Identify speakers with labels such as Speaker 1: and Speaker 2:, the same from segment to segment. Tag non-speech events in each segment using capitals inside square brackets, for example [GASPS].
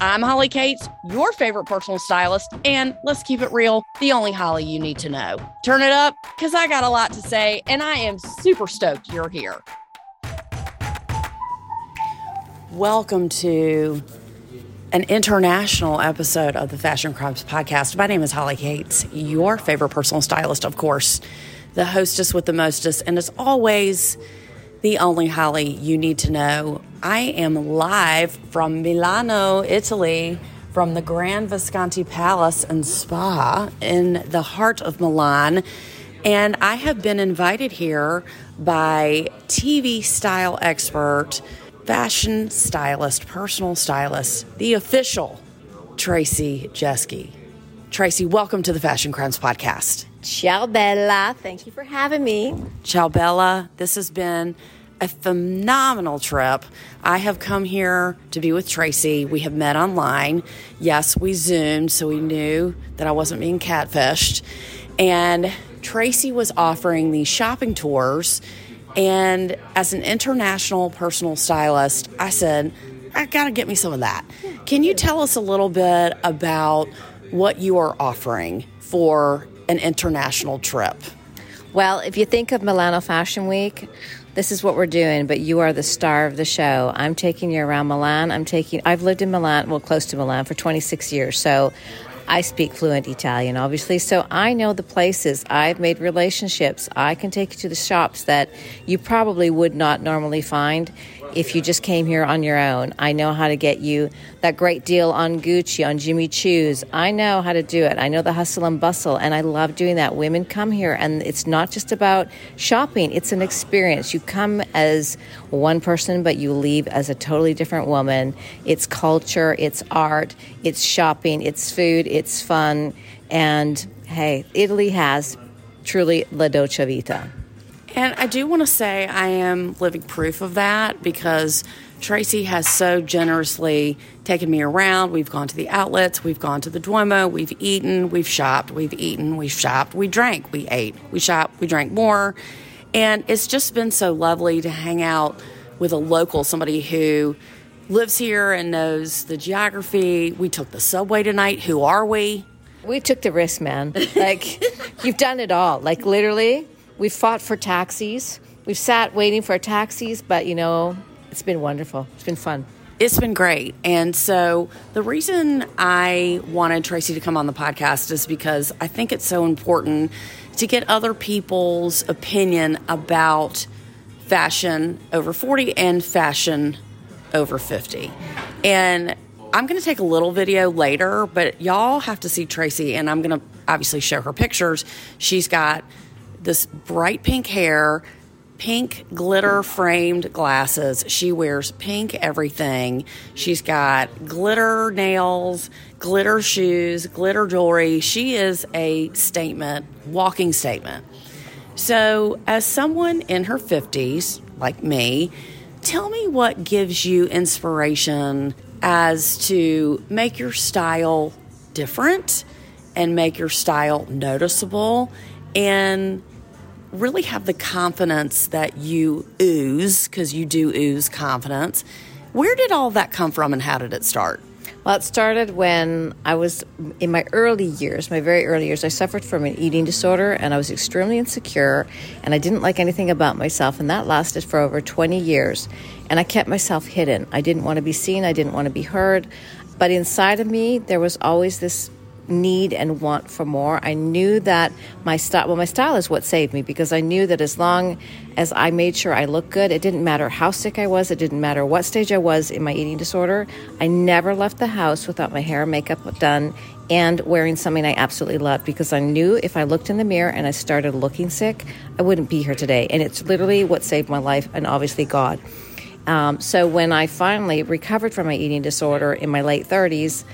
Speaker 1: I'm Holly Katz, your favorite personal stylist, and let's keep it real, the only Holly you need to know. Turn it up, because I got a lot to say, and I am super stoked you're here. Welcome to an international episode of the Fashion Crimes Podcast. My name is Holly Katz, your favorite personal stylist, of course, the hostess with the mostest, and as always, the only Holly you need to know. I am live from Milano, Italy, from the Grand Visconti Palace and Spa in the heart of Milan. And I have been invited here by TV style expert, fashion stylist, personal stylist, the official Traci Jeske. Traci, welcome to the Fashion Crimes Podcast.
Speaker 2: Ciao, Bella. Thank you for having me.
Speaker 1: Ciao, Bella. This has been a phenomenal trip. I have come here to be with Traci. We have met online. Yes, we Zoomed, so we knew that I wasn't being catfished. And Traci was offering these shopping tours. And as an international personal stylist, I said, I got to get me some of that. Can you tell us a little bit about what you are offering for an international trip?
Speaker 2: Well, if you think of Milano Fashion Week, this is what we're doing, but you are the star of the show. I'm taking you around Milan. I'm taking, I've lived in Milan, well, close to Milan for 26 years. So I speak fluent Italian, obviously. So I know the places. I've made relationships. I can take you to the shops that you probably would not normally find if you just came here on your own. I know how to get you that great deal on Gucci, on Jimmy Choo's. I know how to do it. I know the hustle and bustle, and I love doing that. Women come here, and it's not just about shopping, it's an experience. You come as one person, but you leave as a totally different woman. It's culture, it's art, it's shopping, it's food, it's fun. And hey, Italy has truly La Dolce Vita.
Speaker 1: And I do want to say I am living proof of that because Traci has so generously taken me around. We've gone to the outlets, we've gone to the Duomo, we've eaten, we've shopped, we've eaten, we've shopped, we drank, we ate, we shopped, we drank more. And it's just been so lovely to hang out with a local, somebody who lives here and knows the geography. We took the subway tonight. Who are we?
Speaker 2: We took the risk, man. Like, [LAUGHS] you've done it all. Like, literally, We've fought for taxis. We've sat waiting for taxis, but you know, it's been wonderful. It's been fun.
Speaker 1: It's been great. And so the reason I wanted Traci to come on the podcast is because I think it's so important to get other people's opinion about fashion over 40 and fashion over 50. And I'm going to take a little video later, but y'all have to see Traci, and I'm going to obviously show her pictures. She's got this bright pink hair, pink glitter framed glasses. She wears pink everything. She's got glitter nails, glitter shoes, glitter jewelry. She is a statement, walking statement. So, as someone in her 50s, like me, tell me what gives you inspiration as to make your style different and make your style noticeable and really have the confidence that you ooze, because you do ooze confidence. Where did all that come from and how did it start?
Speaker 2: Well, it started when I was in my early years, my very early years. I suffered from an eating disorder and I was extremely insecure and I didn't like anything about myself. And that lasted for over 20 years. And I kept myself hidden. I didn't want to be seen, I didn't want to be heard. But inside of me, there was always this need and want for more. I knew that my style, well, my style is what saved me because I knew that as long as I made sure I looked good, it didn't matter how sick I was, it didn't matter what stage I was in my eating disorder. I never left the house without my hair and makeup done and wearing something I absolutely loved because I knew if I looked in the mirror and I started looking sick, I wouldn't be here today. And it's literally what saved my life and obviously God. Um, so when I finally recovered from my eating disorder in my late 30s,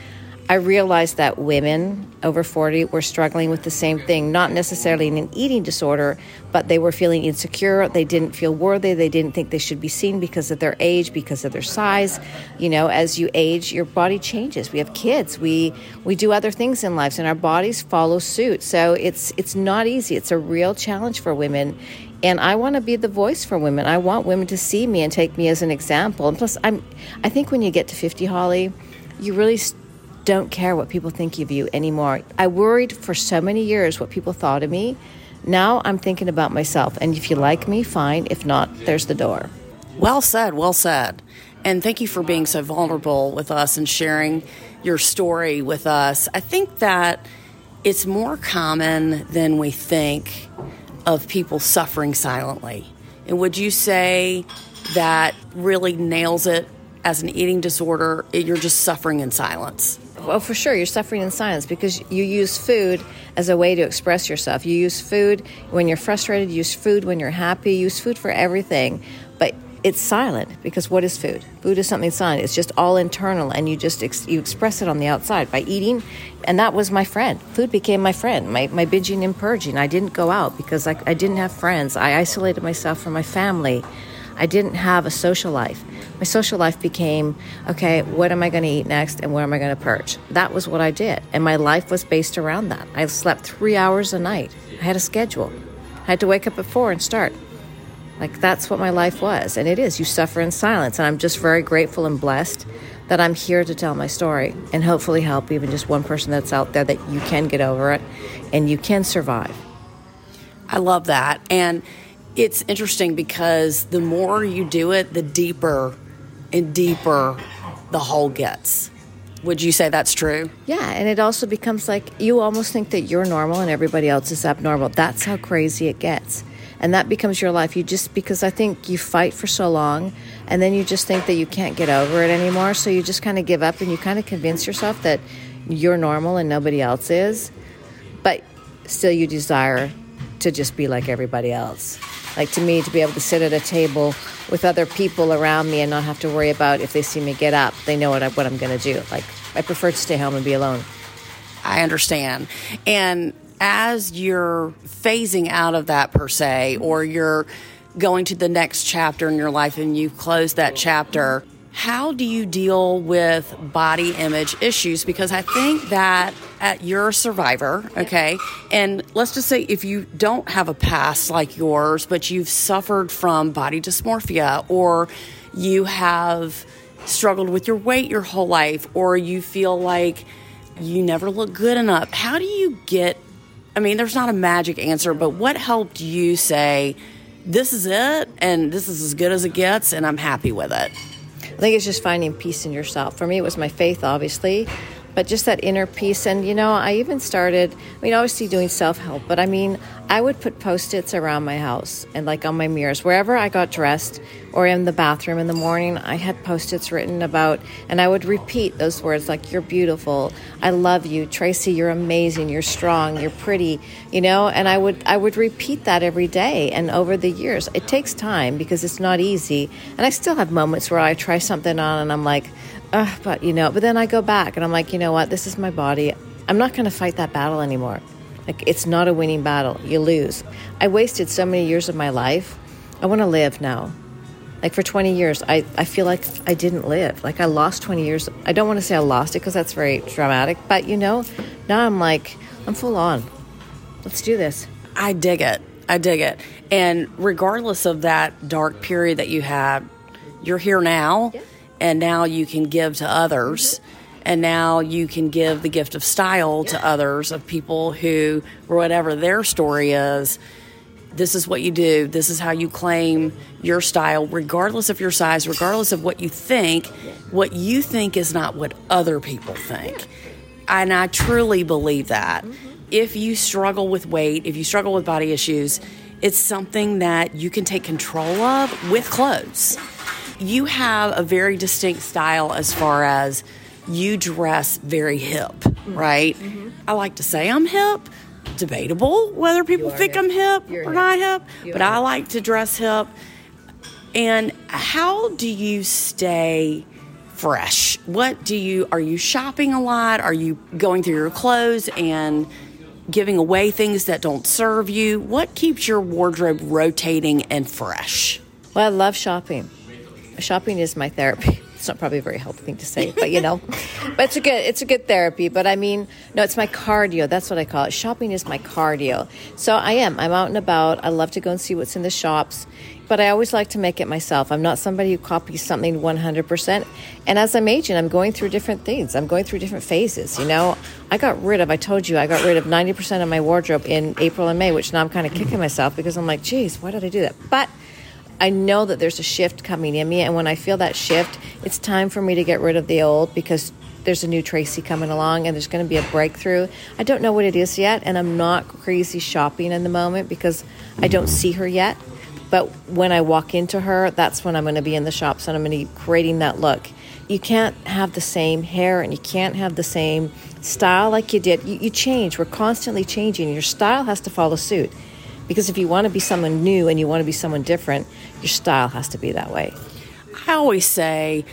Speaker 2: I realized that women over 40 were struggling with the same thing, not necessarily in an eating disorder, but they were feeling insecure. They didn't feel worthy. They didn't think they should be seen because of their age, because of their size. You know, as you age, your body changes. We have kids. We we do other things in life, and our bodies follow suit. So it's it's not easy. It's a real challenge for women. And I want to be the voice for women. I want women to see me and take me as an example. And plus, I'm I think when you get to 50, Holly, you really don't care what people think of you anymore. I worried for so many years what people thought of me. Now I'm thinking about myself. And if you like me, fine. If not, there's the door.
Speaker 1: Well said, well said. And thank you for being so vulnerable with us and sharing your story with us. I think that it's more common than we think of people suffering silently. And would you say that really nails it as an eating disorder? You're just suffering in silence.
Speaker 2: Well, for sure, you're suffering in silence because you use food as a way to express yourself. You use food when you're frustrated, you use food when you're happy, you use food for everything. But it's silent because what is food? Food is something silent. It's just all internal, and you just ex- you express it on the outside by eating. And that was my friend. Food became my friend. My my binging and purging. I didn't go out because I, I didn't have friends. I isolated myself from my family. I didn't have a social life. My social life became okay, what am I going to eat next and where am I going to purge? That was what I did. And my life was based around that. I slept three hours a night. I had a schedule. I had to wake up at four and start. Like that's what my life was. And it is. You suffer in silence. And I'm just very grateful and blessed that I'm here to tell my story and hopefully help even just one person that's out there that you can get over it and you can survive.
Speaker 1: I love that. And it's interesting because the more you do it, the deeper and deeper the hole gets. Would you say that's true?
Speaker 2: Yeah, and it also becomes like you almost think that you're normal and everybody else is abnormal. That's how crazy it gets. And that becomes your life. You just, because I think you fight for so long and then you just think that you can't get over it anymore. So you just kind of give up and you kind of convince yourself that you're normal and nobody else is. But still, you desire to just be like everybody else. Like to me, to be able to sit at a table with other people around me and not have to worry about if they see me get up, they know what, I, what I'm going to do. Like I prefer to stay home and be alone.
Speaker 1: I understand. And as you're phasing out of that per se, or you're going to the next chapter in your life and you've closed that chapter, how do you deal with body image issues? Because I think that at, you're a survivor, okay? And let's just say if you don't have a past like yours, but you've suffered from body dysmorphia or you have struggled with your weight your whole life or you feel like you never look good enough, how do you get? I mean, there's not a magic answer, but what helped you say, this is it and this is as good as it gets and I'm happy with it?
Speaker 2: I think it's just finding peace in yourself. For me, it was my faith, obviously, but just that inner peace. And, you know, I even started, I mean, obviously doing self help, but I mean, I would put post its around my house and like on my mirrors. Wherever I got dressed or in the bathroom in the morning, I had post its written about, and I would repeat those words like, You're beautiful. I love you. Traci, you're amazing. You're strong. You're pretty, you know, and I would, I would repeat that every day. And over the years, it takes time because it's not easy. And I still have moments where I try something on and I'm like, Ugh, but you know, but then I go back and I'm like, you know what? This is my body. I'm not going to fight that battle anymore. Like, it's not a winning battle. You lose. I wasted so many years of my life. I want to live now. Like, for 20 years, I, I feel like I didn't live. Like, I lost 20 years. I don't want to say I lost it because that's very dramatic, but you know, now I'm like, I'm full on. Let's do this.
Speaker 1: I dig it. I dig it. And regardless of that dark period that you had, you're here now, yeah. And now you can give to others. And now you can give the gift of style to others of people who whatever their story is. This is what you do. This is how you claim your style regardless of your size regardless of what you think. What you think is not what other people think. And i truly believe that. If you struggle with weight if you struggle with body issues it's something that you can take control of with clothes you have a very distinct style as far as you dress very hip, mm-hmm. right? Mm-hmm. I like to say I'm hip. Debatable whether people think hip. I'm hip You're or hip. not hip, you but I hip. like to dress hip. And how do you stay fresh? What do you are you shopping a lot? Are you going through your clothes and giving away things that don't serve you? What keeps your wardrobe rotating and fresh?
Speaker 2: Well, I love shopping. Shopping is my therapy. [LAUGHS] It's not probably a very healthy thing to say, but you know, [LAUGHS] but it's a good it's a good therapy. But I mean, no, it's my cardio. That's what I call it. Shopping is my cardio. So I am. I'm out and about. I love to go and see what's in the shops, but I always like to make it myself. I'm not somebody who copies something 100%. And as I'm aging, I'm going through different things. I'm going through different phases. You know, I got rid of. I told you I got rid of 90% of my wardrobe in April and May, which now I'm kind of kicking myself because I'm like, geez, why did I do that? But I know that there's a shift coming in me, and when I feel that shift, it's time for me to get rid of the old because there's a new Traci coming along and there's going to be a breakthrough. I don't know what it is yet, and I'm not crazy shopping in the moment because I don't see her yet. But when I walk into her, that's when I'm going to be in the shops and I'm going to be creating that look. You can't have the same hair and you can't have the same style like you did. You, you change. We're constantly changing. Your style has to follow suit. Because if you want to be someone new and you want to be someone different, your style has to be that way.
Speaker 1: I always say,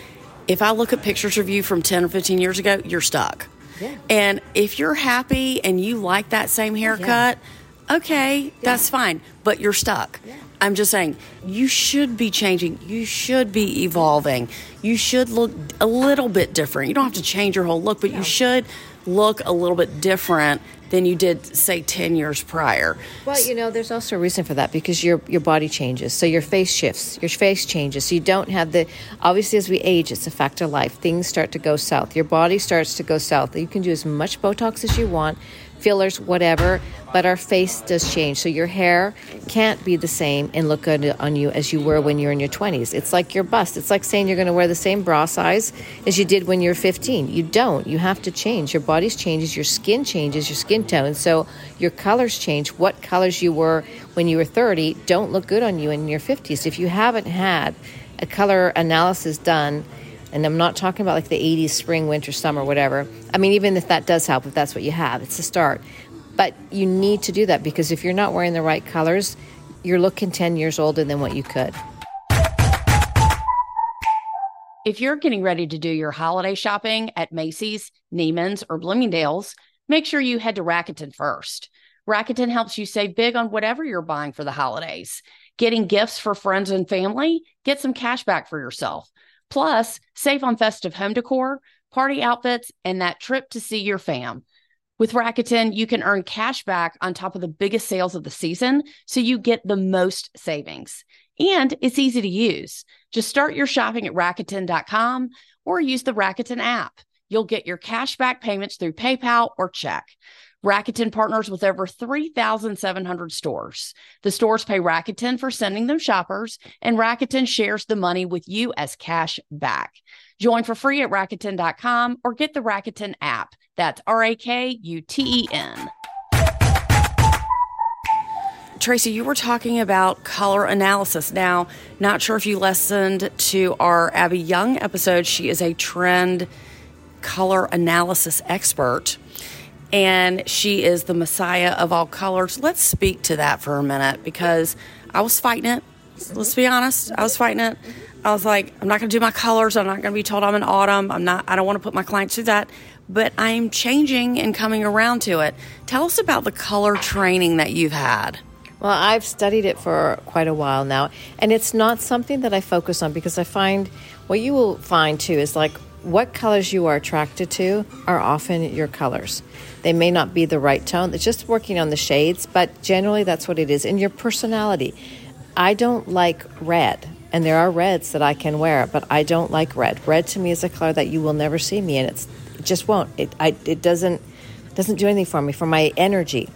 Speaker 1: if I look at pictures of you from 10 or 15 years ago, you're stuck.
Speaker 2: Yeah.
Speaker 1: And if you're happy and you like that same haircut, okay, that's fine, but you're stuck. I'm just saying, you should be changing. You should be evolving. You should look a little bit different. You don't have to change your whole look, but you should look a little bit different than you did, say, 10 years prior.
Speaker 2: Well, you know, there's also a reason for that because your your body changes. So your face shifts, your face changes. So you don't have the obviously as we age, it's a fact of life. Things start to go south. Your body starts to go south. You can do as much Botox as you want, fillers, whatever, but our face does change. So your hair can't be the same and look good on you as you were when you're in your 20s. It's like your bust. It's like saying you're going to wear the same bra size as you did when you're 15. You don't. You have to change. Your body changes, your skin changes, your skin tone. So your colors change. What colors you were when you were 30 don't look good on you in your 50s. If you haven't had a color analysis done, and I'm not talking about like the 80s, spring, winter, summer, whatever. I mean, even if that does help, if that's what you have, it's a start. But you need to do that because if you're not wearing the right colors, you're looking 10 years older than what you could.
Speaker 1: If you're getting ready to do your holiday shopping at Macy's, Neiman's, or Bloomingdale's, make sure you head to Rakuten first. Rakuten helps you save big on whatever you're buying for the holidays. Getting gifts for friends and family, get some cash back for yourself. Plus, save on festive home decor, party outfits, and that trip to see your fam. With Rakuten, you can earn cash back on top of the biggest sales of the season, so you get the most savings. And it's easy to use. Just start your shopping at Rakuten.com or use the Rakuten app. You'll get your cash back payments through PayPal or check. Rakuten partners with over 3,700 stores. The stores pay Rakuten for sending them shoppers, and Rakuten shares the money with you as cash back. Join for free at Rakuten.com or get the Rakuten app. That's R A K U T E N. Traci, you were talking about color analysis. Now, not sure if you listened to our Abby Young episode. She is a trend color analysis expert and she is the messiah of all colors. Let's speak to that for a minute because I was fighting it. Let's be honest, I was fighting it. I was like, I'm not going to do my colors. I'm not going to be told I'm in autumn. I'm not. I don't want to put my clients through that. But I'm changing and coming around to it. Tell us about the color training that you've had.
Speaker 2: Well, I've studied it for quite a while now, and it's not something that I focus on because I find what you will find too is like what colors you are attracted to are often your colors. They may not be the right tone. It's just working on the shades, but generally that's what it is. In your personality, I don't like red, and there are reds that I can wear, but I don't like red. Red to me is a color that you will never see me in. It's, it just won't. It, I, it doesn't doesn't do anything for me for my energy.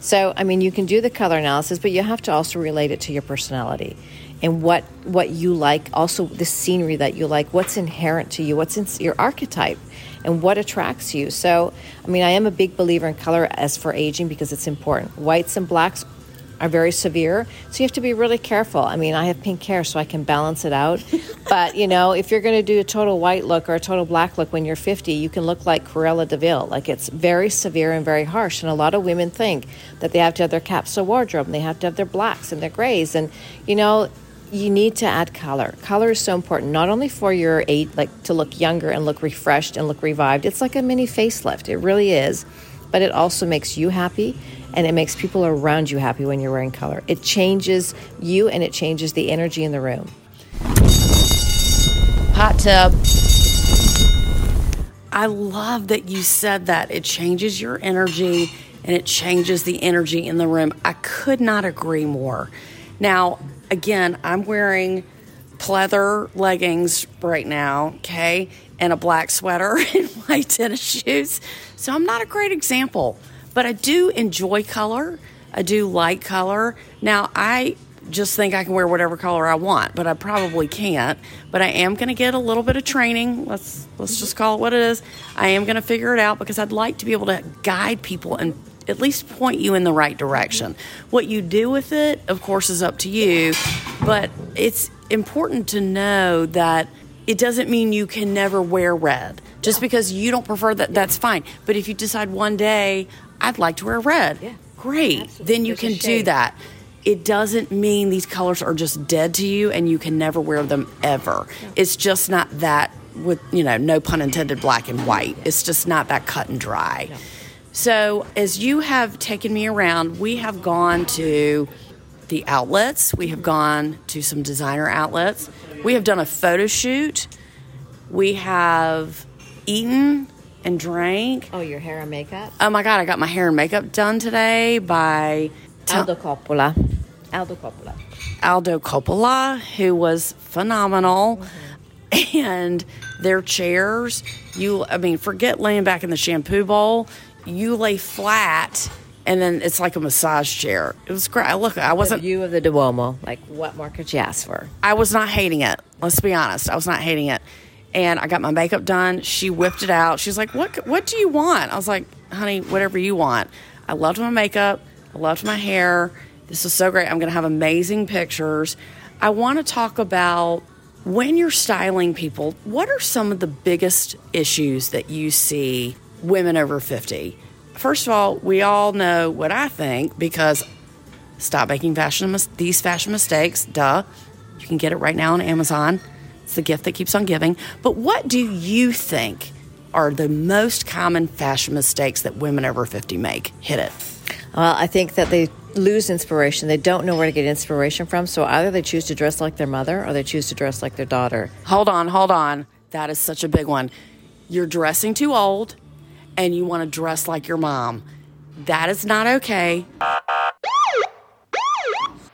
Speaker 2: So, I mean, you can do the color analysis, but you have to also relate it to your personality and what what you like. Also, the scenery that you like. What's inherent to you? What's in your archetype? and what attracts you. So, I mean, I am a big believer in color as for aging because it's important. Whites and blacks are very severe, so you have to be really careful. I mean, I have pink hair, so I can balance it out. [LAUGHS] but, you know, if you're going to do a total white look or a total black look when you're 50, you can look like Cruella de Vil Like, it's very severe and very harsh. And a lot of women think that they have to have their capsule wardrobe and they have to have their blacks and their grays. And, you know, you need to add color. Color is so important, not only for your eight, like to look younger and look refreshed and look revived. It's like a mini facelift. It really is. But it also makes you happy and it makes people around you happy when you're wearing color. It changes you and it changes the energy in the room.
Speaker 1: Hot tub. I love that you said that. It changes your energy and it changes the energy in the room. I could not agree more. Now, again, I'm wearing pleather leggings right now, okay, and a black sweater [LAUGHS] and white tennis shoes. So I'm not a great example, but I do enjoy color. I do like color. Now, I just think I can wear whatever color I want, but I probably can't. But I am going to get a little bit of training. Let's let's just call it what it is. I am going to figure it out because I'd like to be able to guide people and at least point you in the right direction. What you do with it, of course, is up to you, but it's important to know that it doesn't mean you can never wear red. Just because you don't prefer that, that's fine. But if you decide one day, I'd like to wear red,
Speaker 2: Yeah.
Speaker 1: great,
Speaker 2: Absolutely.
Speaker 1: then you
Speaker 2: There's
Speaker 1: can do that. It doesn't mean these colors are just dead to you and you can never wear them ever. It's just not that with, you know, no pun intended, black and white. It's just not that cut and dry. So, as you have taken me around, we have gone to the outlets, we have gone to some designer outlets, we have done a photo shoot, we have eaten and drank.
Speaker 2: Oh, your hair and makeup?
Speaker 1: Oh my God, I got my hair and makeup done today by
Speaker 2: Aldo Coppola. Aldo Coppola.
Speaker 1: Aldo Coppola, who was phenomenal. Mm-hmm. [LAUGHS] And their chairs, you, I mean, forget laying back in the shampoo bowl. You lay flat, and then it's like a massage chair. It was great. Look, I wasn't,
Speaker 2: view of the Duomo. Like, what more could you ask for?
Speaker 1: I was not hating it. Let's be honest, I was not hating it. And I got my makeup done. She whipped it out. She's like, "What? What do you want?" I was like, "Honey, whatever you want." I loved my makeup. I loved my hair. This was so great. I'm going to have amazing pictures. I want to talk about when you're styling people. What are some of the biggest issues that you see women over 50? First of all, we all know what I think because Stop making fashion mis- these fashion mistakes. Duh. You can get it right now on Amazon. It's the gift that keeps on giving. But what do you think are the most common fashion mistakes that women over 50 make? Hit it.
Speaker 2: Well, I think that they lose inspiration. They don't know where to get inspiration from. So either they choose to dress like their mother or they choose to dress like their daughter.
Speaker 1: Hold on, hold on. That is such a big one. You're dressing too old and you want to dress like your mom. That is not okay.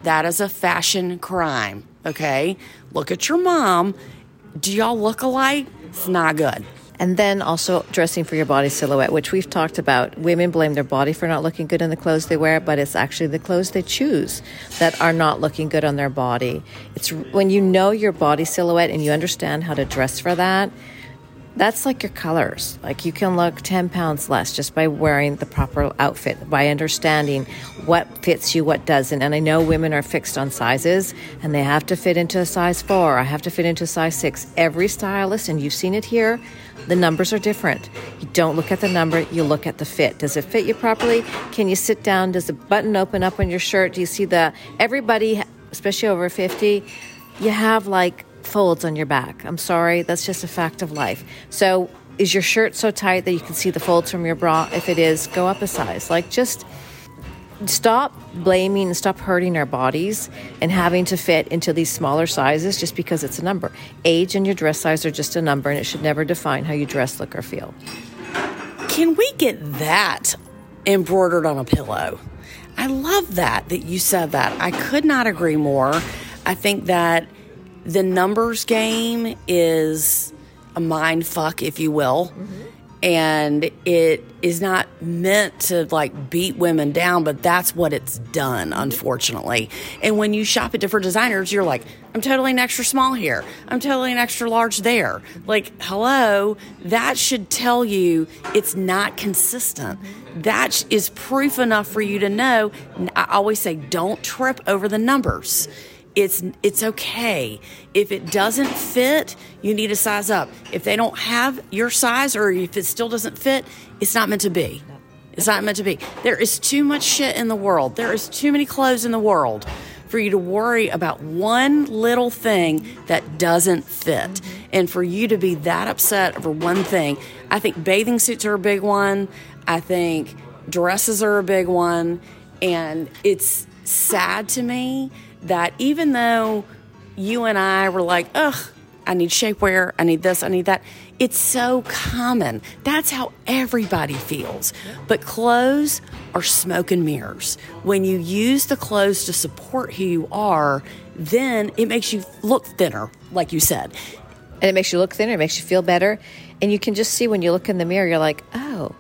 Speaker 1: That is a fashion crime, okay? Look at your mom. Do y'all look alike? It's not good.
Speaker 2: And then also dressing for your body silhouette, which we've talked about. Women blame their body for not looking good in the clothes they wear, but it's actually the clothes they choose that are not looking good on their body. It's when you know your body silhouette and you understand how to dress for that. That's like your colors. Like you can look 10 pounds less just by wearing the proper outfit, by understanding what fits you, what doesn't. And I know women are fixed on sizes and they have to fit into a size four, I have to fit into a size six. Every stylist, and you've seen it here, the numbers are different. You don't look at the number, you look at the fit. Does it fit you properly? Can you sit down? Does the button open up on your shirt? Do you see the, everybody, especially over 50, you have like folds on your back. I'm sorry, that's just a fact of life. So, is your shirt so tight that you can see the folds from your bra? If it is, go up a size. Like, just stop blaming and stop hurting our bodies and having to fit into these smaller sizes just because it's a number. Age and your dress size are just a number, and it should never define how you dress, look, or feel.
Speaker 1: Can we get that embroidered on a pillow? I love that that you said that. I could not agree more. I think that the numbers game is a mind fuck, if you will. Mm-hmm. And it is not meant to like beat women down, but that's what it's done, mm-hmm. unfortunately. And when you shop at different designers, you're like, I'm totally an extra small here. I'm totally an extra large there. Like, hello, that should tell you it's not consistent. Mm-hmm. That is proof enough for you to know. I always say, don't trip over the numbers it's it's okay if it doesn't fit you need to size up if they don't have your size or if it still doesn't fit it's not meant to be it's not meant to be there is too much shit in the world there is too many clothes in the world for you to worry about one little thing that doesn't fit. And for you to be that upset over one thing, I think bathing suits are a big one. I think dresses are a big one. And it's sad to me that even though you and I were like, ugh, I need shapewear, I need this, I need that. It's so common. That's how everybody feels. But clothes are smoke and mirrors. When you use the clothes to support who you are, then it makes you look thinner, like you said.
Speaker 2: And it makes you look thinner, it makes you feel better. And you can just see when you look in the mirror, you're like, oh,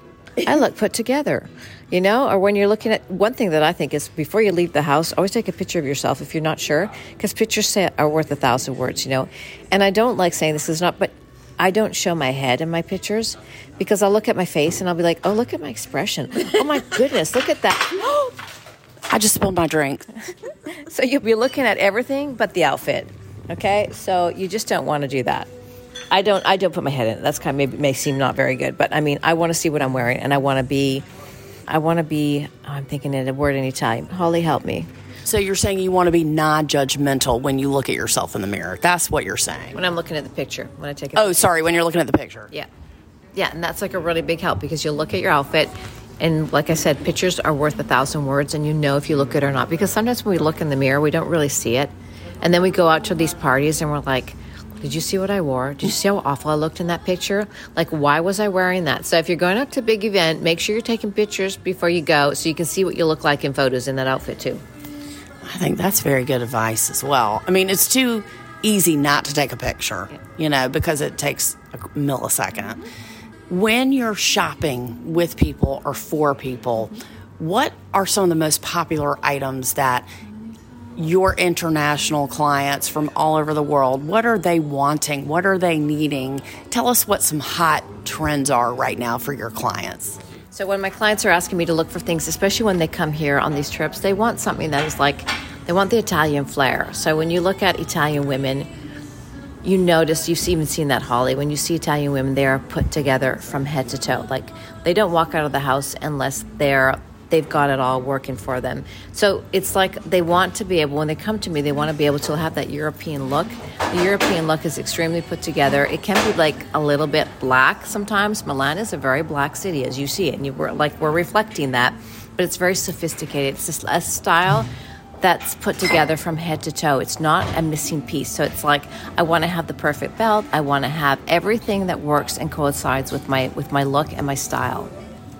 Speaker 2: I look put together you know or when you're looking at one thing that i think is before you leave the house always take a picture of yourself if you're not sure because pictures say, are worth a thousand words you know. And i don't like saying this is not but i don't show my head in my pictures because i'll look at my face and i'll be like oh look at my expression. Oh my goodness look at that. [GASPS]
Speaker 1: I just spilled my drink. [LAUGHS]
Speaker 2: So you'll be looking at everything but the outfit okay? So you just don't want to do that I don't. I don't put my head in it. That's kind of maybe may seem not very good, but I mean, I want to see what I'm wearing, and I want to be I want to be, oh, I'm thinking in a word in Italian. Holly, help me.
Speaker 1: So you're saying you want to be non-judgmental when you look at yourself in the mirror. That's what you're saying.
Speaker 2: When I'm looking at the picture, when I take it.
Speaker 1: Oh, sorry, when you're looking at the picture.
Speaker 2: Yeah. Yeah, and that's like a really big help because you look at your outfit and like I said, pictures are worth a thousand words and you know if you look good or not because sometimes when we look in the mirror, we don't really see it. And then we go out to these parties and we're like, did you see what I wore? Did you see how awful I looked in that picture? Like, why was I wearing that? So, if you're going up to a big event, make sure you're taking pictures before you go so you can see what you look like in photos in that outfit, too.
Speaker 1: I think that's very good advice as well. I mean, it's too easy not to take a picture, you know, because it takes a millisecond. When you're shopping with people or for people, what are some of the most popular items that your international clients from all over the world. What are they wanting? What are they needing? Tell us what some hot trends are right now for your clients.
Speaker 2: So, when my clients are asking me to look for things, especially when they come here on these trips, they want something that is like, they want the Italian flair. So, when you look at Italian women, you notice, you've even seen that, Holly, when you see Italian women, they are put together from head to toe. Like, they don't walk out of the house unless they're they've got it all working for them. So it's like they want to be able, when they come to me, they want to be able to have that European look. The European look is extremely put together. It can be like a little bit black sometimes. Milan is a very black city, as you see it, and you were like we're reflecting that, but it's very sophisticated. It's just a style that's put together from head to toe. It's not a missing piece. So it's like I want to have the perfect belt. I want to have everything that works and coincides with my with my look and my style.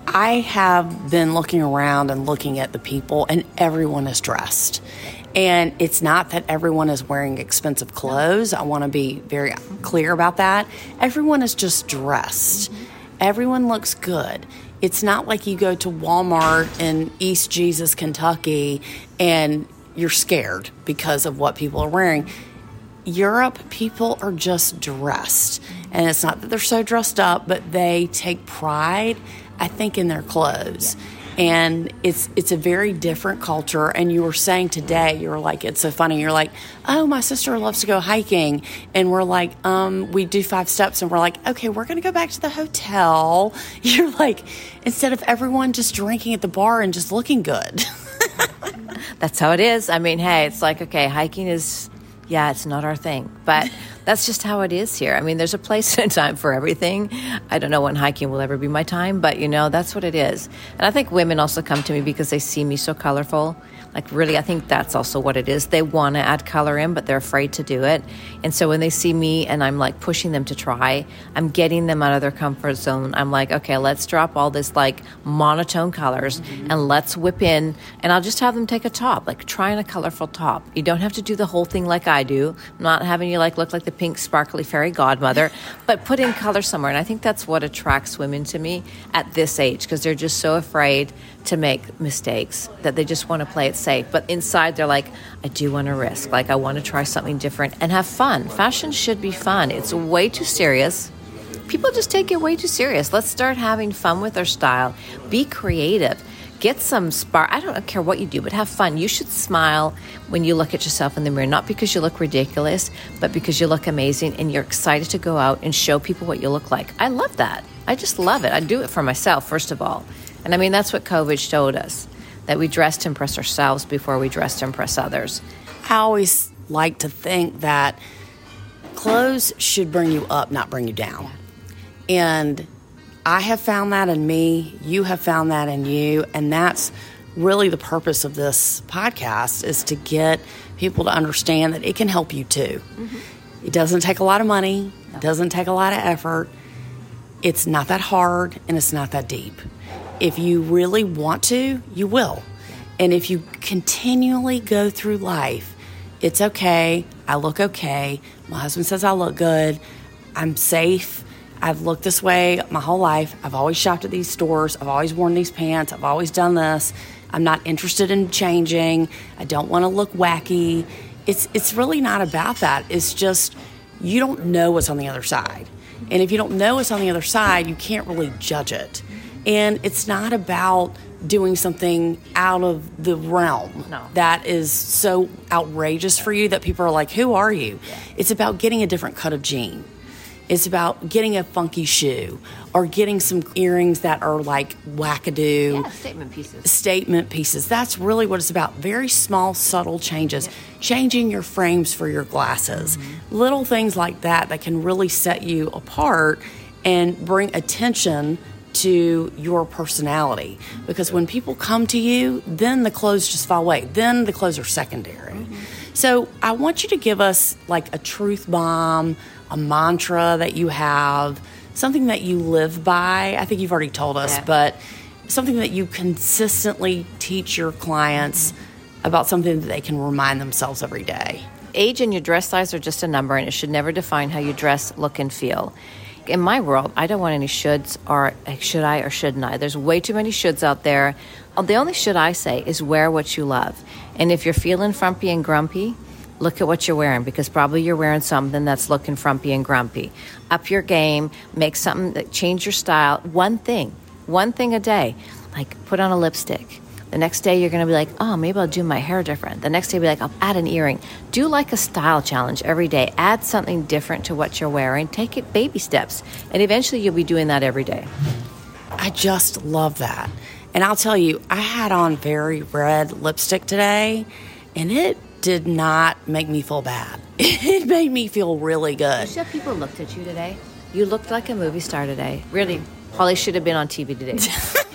Speaker 1: I have been looking around and looking at the people, and everyone is dressed. And it's not that everyone is wearing expensive clothes. I want to be very clear about that. Everyone is just dressed. Everyone looks good. It's not like you go to Walmart in East Jesus, Kentucky, and you're scared because of what people are wearing. Europe, people are just dressed. And it's not that they're so dressed up, but they take pride I think, in their clothes. And it's it's a very different culture. And you were saying today, you were like, it's so funny. You're like, oh, my sister loves to go hiking, and we're like, um, we do five steps, and we're like, okay, we're gonna go back to the hotel. [LAUGHS] You're like, instead of everyone just drinking at the bar and just looking good. [LAUGHS]
Speaker 2: That's how it is. I mean, hey, it's like okay, hiking is yeah, it's not our thing. But [LAUGHS] that's just how it is here. I mean, there's a place [LAUGHS] and time for everything. I don't know when hiking will ever be my time, but you know, that's what it is. And I think women also come to me because they see me so colorful like, really, I think that's also what it is. They want to add color in, but they're afraid to do it. And so when they see me and I'm like pushing them to try, I'm getting them out of their comfort zone. I'm like, okay, let's drop all this like monotone colors mm-hmm. and let's whip in. And I'll just have them take a top, like trying a colorful top. You don't have to do the whole thing like I do. I'm not having you like look like the pink, sparkly fairy godmother, [LAUGHS] but put in color somewhere. And I think that's what attracts women to me at this age because they're just so afraid to make mistakes that they just want to play it safe. But inside, they're like, I do want to risk. Like, I want to try something different and have fun. Fashion should be fun. It's way too serious. People just take it way too serious. Let's start having fun with our style. Be creative. Get some spark. I don't care what you do, but have fun. You should smile when you look at yourself in the mirror, not because you look ridiculous, but because you look amazing and you're excited to go out and show people what you look like. I love that. I just love it. I do it for myself, first of all. And I mean, that's what COVID showed us that we dress to impress ourselves before we dress to impress others.
Speaker 1: I always like to think that clothes should bring you up, not bring you down. And I have found that in me, you have found that in you, and that's really the purpose of this podcast is to get people to understand that it can help you too. Mm-hmm. It doesn't take a lot of money, no. it doesn't take a lot of effort. It's not that hard and it's not that deep. If you really want to, you will. And if you continually go through life, it's okay. I look okay. My husband says I look good. I'm safe. I've looked this way my whole life. I've always shopped at these stores. I've always worn these pants. I've always done this. I'm not interested in changing. I don't want to look wacky. It's it's really not about that. It's just you don't know what's on the other side. And if you don't know what's on the other side, you can't really judge it. And it's not about doing something out of the realm
Speaker 2: no.
Speaker 1: that is so outrageous for you that people are like, Who are you?
Speaker 2: Yeah.
Speaker 1: It's about getting a different cut of jean. It's about getting a funky shoe or getting some earrings that are like wackadoo.
Speaker 2: Yeah, statement pieces.
Speaker 1: Statement pieces. That's really what it's about. Very small, subtle changes. Changing your frames for your glasses. Mm-hmm. Little things like that that can really set you apart and bring attention to your personality. Because when people come to you, then the clothes just fall away. Then the clothes are secondary. Mm-hmm. So I want you to give us like a truth bomb a mantra that you have, something that you live by. I think you've already told us,
Speaker 2: yeah.
Speaker 1: but something that you consistently teach your clients about something that they can remind themselves every day.
Speaker 2: Age and your dress size are just a number, and it should never define how you dress, look, and feel. In my world, I don't want any shoulds or should I or shouldn't I. There's way too many shoulds out there. Uh, the only should I say is wear what you love. And if you're feeling frumpy and grumpy, look at what you're wearing because probably you're wearing something that's looking frumpy and grumpy. Up your game, make something that change your style. One thing, one thing a day. Like put on a lipstick. The next day you're going to be like, oh, maybe I'll do my hair different. The next day, be like, I'll add an earring. Do like a style challenge every day. Add something different to what you're wearing. Take it baby steps, and eventually you'll be doing that every day.
Speaker 1: I just love that. And I'll tell you, I had on very red lipstick today, and it did not make me feel bad. [LAUGHS] It made me feel really good.
Speaker 2: You people looked at you today. You looked like a movie star today. Really, Holly should have been on TV today. [LAUGHS]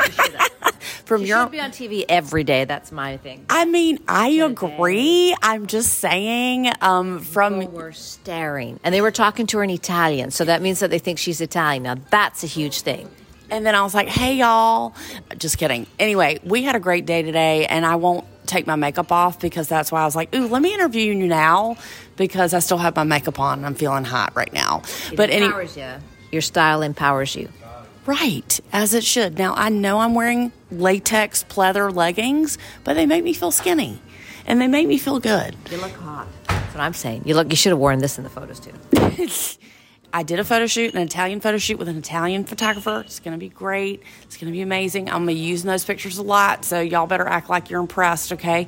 Speaker 1: From
Speaker 2: she
Speaker 1: your
Speaker 2: should be on TV every day. That's my thing.
Speaker 1: I mean, I agree. I'm just saying. Um, from
Speaker 2: People were staring, and they were talking to her in Italian, so that means that they think she's Italian. Now that's a huge thing.
Speaker 1: And then I was like, "Hey, y'all!" Just kidding. Anyway, we had a great day today, and I won't take my makeup off because that's why I was like, ooh, let me interview you now because I still have my makeup on and I'm feeling hot right now.
Speaker 2: It but empowers any- you. Your style empowers you.
Speaker 1: Right, as it should. Now I know I'm wearing latex pleather leggings, but they make me feel skinny, and they make me feel good.
Speaker 2: You look hot. That's what I'm saying. You look. You should have worn this in the photos too. [LAUGHS]
Speaker 1: I did a photo shoot, an Italian photo shoot with an Italian photographer. It's going to be great. It's going to be amazing. I'm going to be using those pictures a lot, so y'all better act like you're impressed, okay?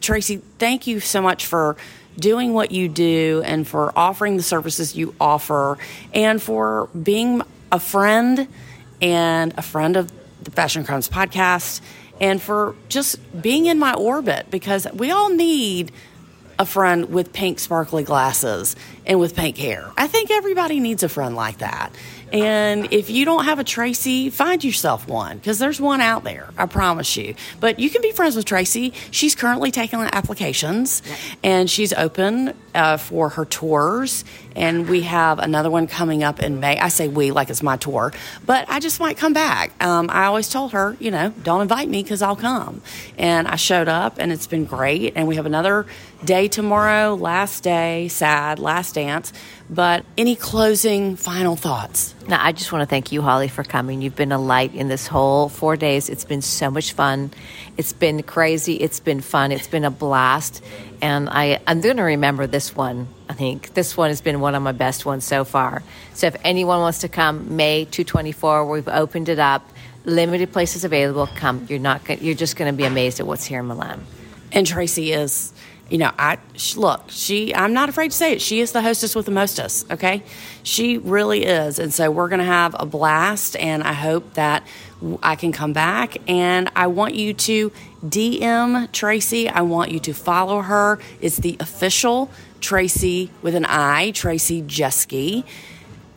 Speaker 1: Traci, thank you so much for doing what you do and for offering the services you offer and for being a friend and a friend of the Fashion Crimes podcast and for just being in my orbit because we all need a friend with pink sparkly glasses and with pink hair. I think everybody needs a friend like that. And if you don't have a Traci, find yourself one because there's one out there, I promise you. But you can be friends with Traci. She's currently taking applications and she's open uh, for her tours. And we have another one coming up in May. I say we like it's my tour, but I just might come back. Um, I always told her, you know, don't invite me because I'll come. And I showed up and it's been great. And we have another day tomorrow, last day, sad, last dance. But any closing final thoughts?
Speaker 2: Now, I just want to thank you, Holly, for coming. You've been a light in this whole four days. It's been so much fun. It's been crazy. It's been fun. It's been a blast. And I, I'm going to remember this one. I think this one has been one of my best ones so far. So if anyone wants to come, May 224, we've opened it up. Limited places available. Come. You're not. You're just going to be amazed at what's here in Milan.
Speaker 1: And Traci is you know, I look, she, I'm not afraid to say it. She is the hostess with the mostest, okay? She really is. And so we're going to have a blast, and I hope that I can come back. And I want you to DM Traci. I want you to follow her. It's the official Traci with an I, Traci Jeske.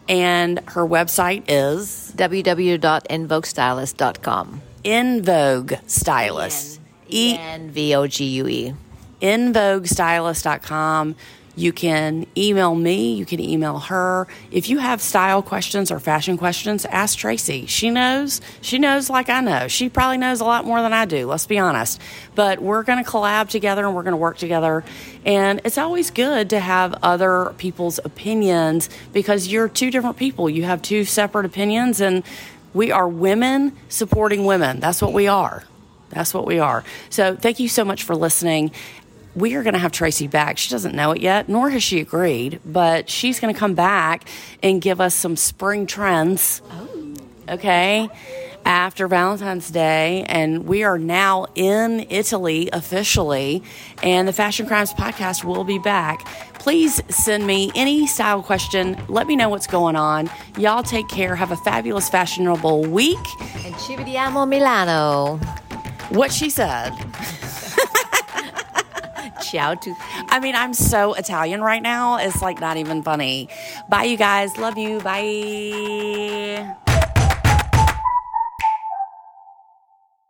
Speaker 1: And her website is
Speaker 2: www.envoguestylist.com.
Speaker 1: In Vogue Stylist.
Speaker 2: E N V O G U E.
Speaker 1: EnVogueStylist.com. You can email me, you can email her. If you have style questions or fashion questions, ask Traci. She knows. She knows like I know. She probably knows a lot more than I do, let's be honest. But we're going to collab together and we're going to work together. And it's always good to have other people's opinions because you're two different people. You have two separate opinions, and we are women supporting women. That's what we are. That's what we are. So thank you so much for listening. We are going to have Traci back. She doesn't know it yet, nor has she agreed, but she's going to come back and give us some spring trends. Oh. Okay. After Valentine's Day, and we are now in Italy officially, and the Fashion Crimes podcast will be back. Please send me any style question. Let me know what's going on. Y'all take care. Have a fabulous, fashionable week.
Speaker 2: And ci vediamo Milano.
Speaker 1: What she said. [LAUGHS]
Speaker 2: Ciao to
Speaker 1: I mean, I'm so Italian right now. It's like not even funny. Bye, you guys. Love you. Bye.